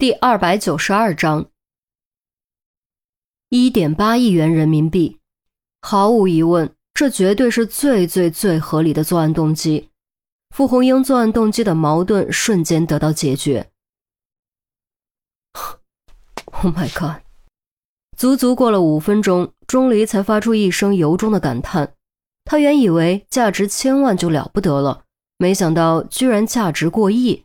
第二百九十二章，一点八亿元人民币，毫无疑问，这绝对是最最最合理的作案动机。傅红英作案动机的矛盾瞬间得到解决。Oh my god！足足过了五分钟，钟离才发出一声由衷的感叹。他原以为价值千万就了不得了，没想到居然价值过亿。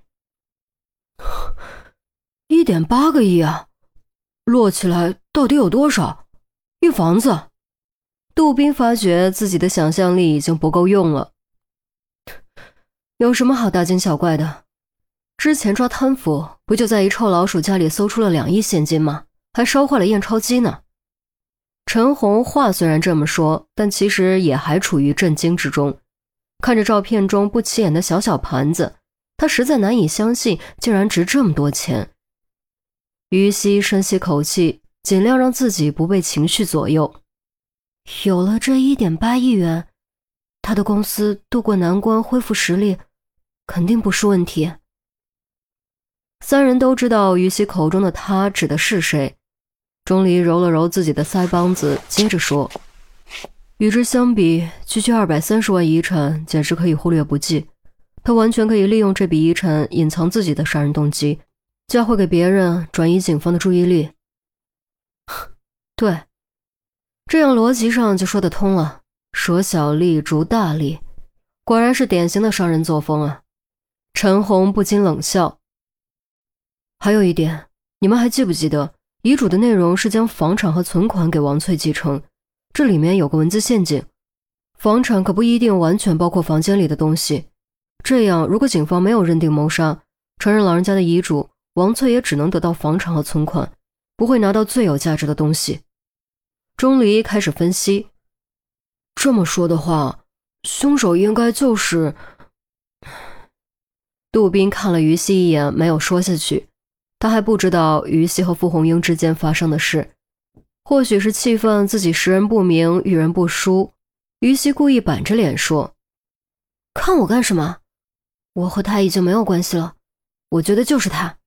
一点八个亿啊！摞起来到底有多少？一房子。杜宾发觉自己的想象力已经不够用了。有什么好大惊小怪的？之前抓贪腐不就在一臭老鼠家里搜出了两亿现金吗？还烧坏了验钞机呢。陈红话虽然这么说，但其实也还处于震惊之中。看着照片中不起眼的小小盘子，他实在难以相信，竟然值这么多钱。于西深吸口气，尽量让自己不被情绪左右。有了这一点八亿元，他的公司渡过难关，恢复实力，肯定不是问题。三人都知道于西口中的他指的是谁。钟离揉了揉自己的腮帮子，接着说：“与之相比，区区二百三十万遗产简直可以忽略不计。他完全可以利用这笔遗产隐藏自己的杀人动机。”教会给别人，转移警方的注意力。对，这样逻辑上就说得通了。舍小利逐大利，果然是典型的商人作风啊！陈红不禁冷笑。还有一点，你们还记不记得遗嘱的内容是将房产和存款给王翠继承？这里面有个文字陷阱，房产可不一定完全包括房间里的东西。这样，如果警方没有认定谋杀，承认老人家的遗嘱。王翠也只能得到房产和存款，不会拿到最有价值的东西。钟离开始分析。这么说的话，凶手应该就是……杜宾看了于西一眼，没有说下去。他还不知道于西和傅红英之间发生的事，或许是气愤自己识人不明，遇人不淑。于西故意板着脸说：“看我干什么？我和他已经没有关系了。我觉得就是他。”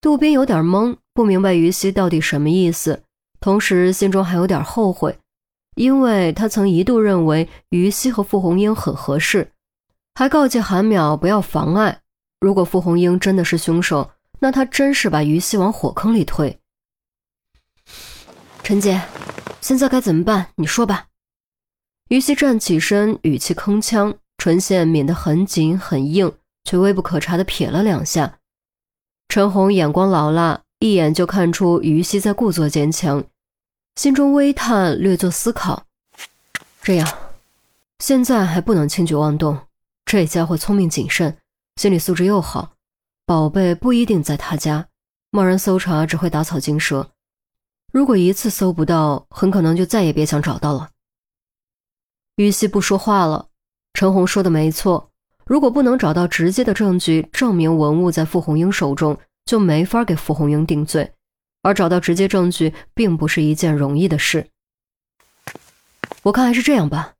杜宾有点懵，不明白于西到底什么意思，同时心中还有点后悔，因为他曾一度认为于西和傅红英很合适，还告诫韩淼不要妨碍。如果傅红英真的是凶手，那他真是把于西往火坑里推。陈姐，现在该怎么办？你说吧。于西站起身，语气铿锵，唇线抿得很紧很硬，却微不可察地撇了两下。陈红眼光老辣，一眼就看出于西在故作坚强，心中微叹，略作思考。这样，现在还不能轻举妄动。这家伙聪明谨慎，心理素质又好，宝贝不一定在他家，贸然搜查只会打草惊蛇。如果一次搜不到，很可能就再也别想找到了。于西不说话了。陈红说的没错。如果不能找到直接的证据证明文物在傅红英手中，就没法给傅红英定罪。而找到直接证据并不是一件容易的事。我看还是这样吧，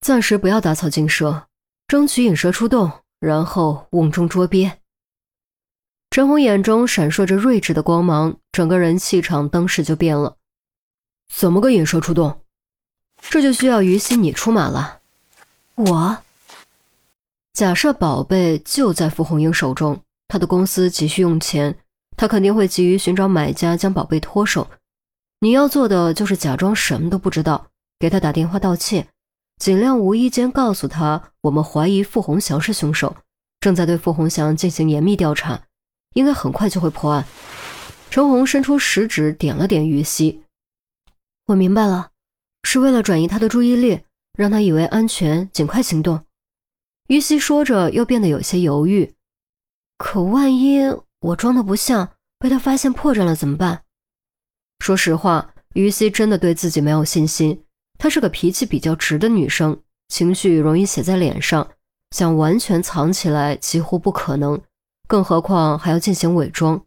暂时不要打草惊蛇，争取引蛇出洞，然后瓮中捉鳖。陈红眼中闪烁着睿智的光芒，整个人气场当时就变了。怎么个引蛇出洞？这就需要于西你出马了。我。假设宝贝就在傅红英手中，他的公司急需用钱，他肯定会急于寻找买家将宝贝脱手。你要做的就是假装什么都不知道，给他打电话道歉，尽量无意间告诉他我们怀疑傅红祥是凶手，正在对傅红祥进行严密调查，应该很快就会破案。陈红伸出食指点了点于西，我明白了，是为了转移他的注意力，让他以为安全，尽快行动。于西说着，又变得有些犹豫。可万一我装的不像，被他发现破绽了怎么办？说实话，于西真的对自己没有信心。她是个脾气比较直的女生，情绪容易写在脸上，想完全藏起来几乎不可能，更何况还要进行伪装。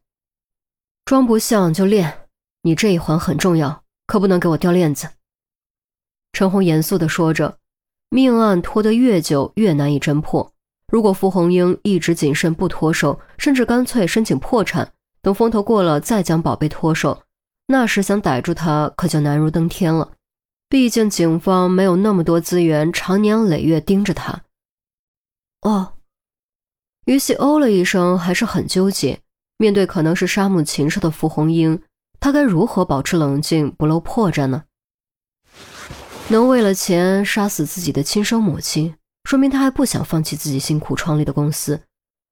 装不像就练，你这一环很重要，可不能给我掉链子。陈红严肃地说着。命案拖得越久，越难以侦破。如果傅红英一直谨慎不脱手，甚至干脆申请破产，等风头过了，再将宝贝脱手，那时想逮住他可就难如登天了。毕竟警方没有那么多资源，长年累月盯着他。哦，于西哦了一声，还是很纠结。面对可能是杀母禽兽的傅红英，他该如何保持冷静，不露破绽呢？能为了钱杀死自己的亲生母亲，说明他还不想放弃自己辛苦创立的公司。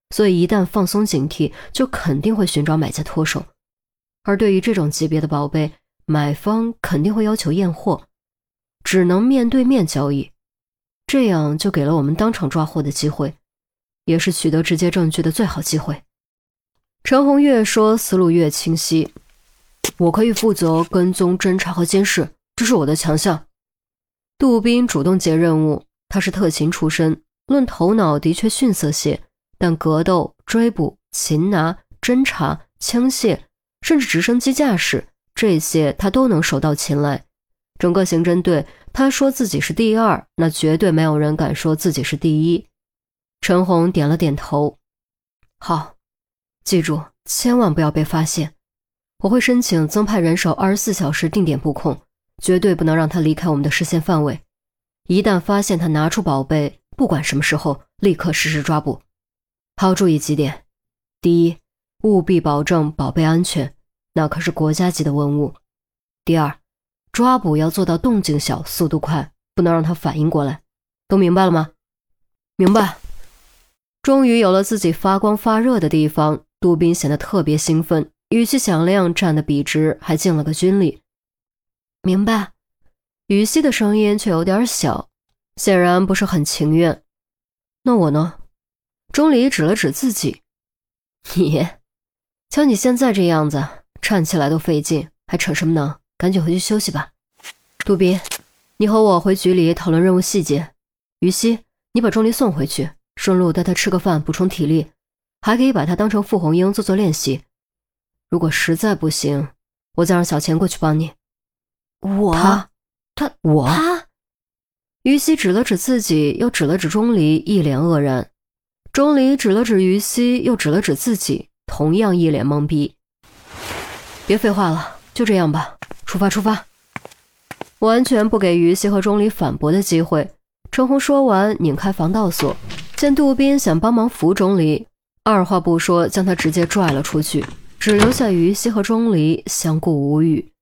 所以一旦放松警惕，就肯定会寻找买家脱手。而对于这种级别的宝贝，买方肯定会要求验货。只能面对面交易，这样就给了我们当场抓获的机会，也是取得直接证据的最好机会。陈红越说，思路越清晰。我可以负责跟踪、侦查和监视，这是我的强项。杜宾主动接任务，他是特勤出身，论头脑的确逊色些，但格斗、追捕、擒拿、侦查、枪械，甚至直升机驾驶，这些他都能手到擒来。整个刑侦队，他说自己是第二，那绝对没有人敢说自己是第一。陈红点了点头，好，记住，千万不要被发现。我会申请增派人手，二十四小时定点布控，绝对不能让他离开我们的视线范围。一旦发现他拿出宝贝，不管什么时候，立刻实施抓捕。还要注意几点：第一，务必保证宝贝安全，那可是国家级的文物；第二。抓捕要做到动静小、速度快，不能让他反应过来。都明白了吗？明白。终于有了自己发光发热的地方，杜宾显得特别兴奋，语气响亮，站得笔直，还敬了个军礼。明白。于西的声音却有点小，显然不是很情愿。那我呢？钟离指了指自己：“你，瞧你现在这样子，站起来都费劲，还逞什么能？”赶紧回去休息吧，杜宾，你和我回局里讨论任务细节。于西，你把钟离送回去，顺路带他吃个饭，补充体力，还可以把他当成傅红英做做练习。如果实在不行，我再让小钱过去帮你。我，他，他，我，他。于西指了指自己，又指了指钟离，一脸愕然。钟离指了指于西，又指了指自己，同样一脸懵逼。别废话了，就这样吧。出发，出发！完全不给于西和钟离反驳的机会。陈红说完，拧开防盗锁，见杜宾想帮忙扶钟离，二话不说将他直接拽了出去，只留下于西和钟离相顾无语。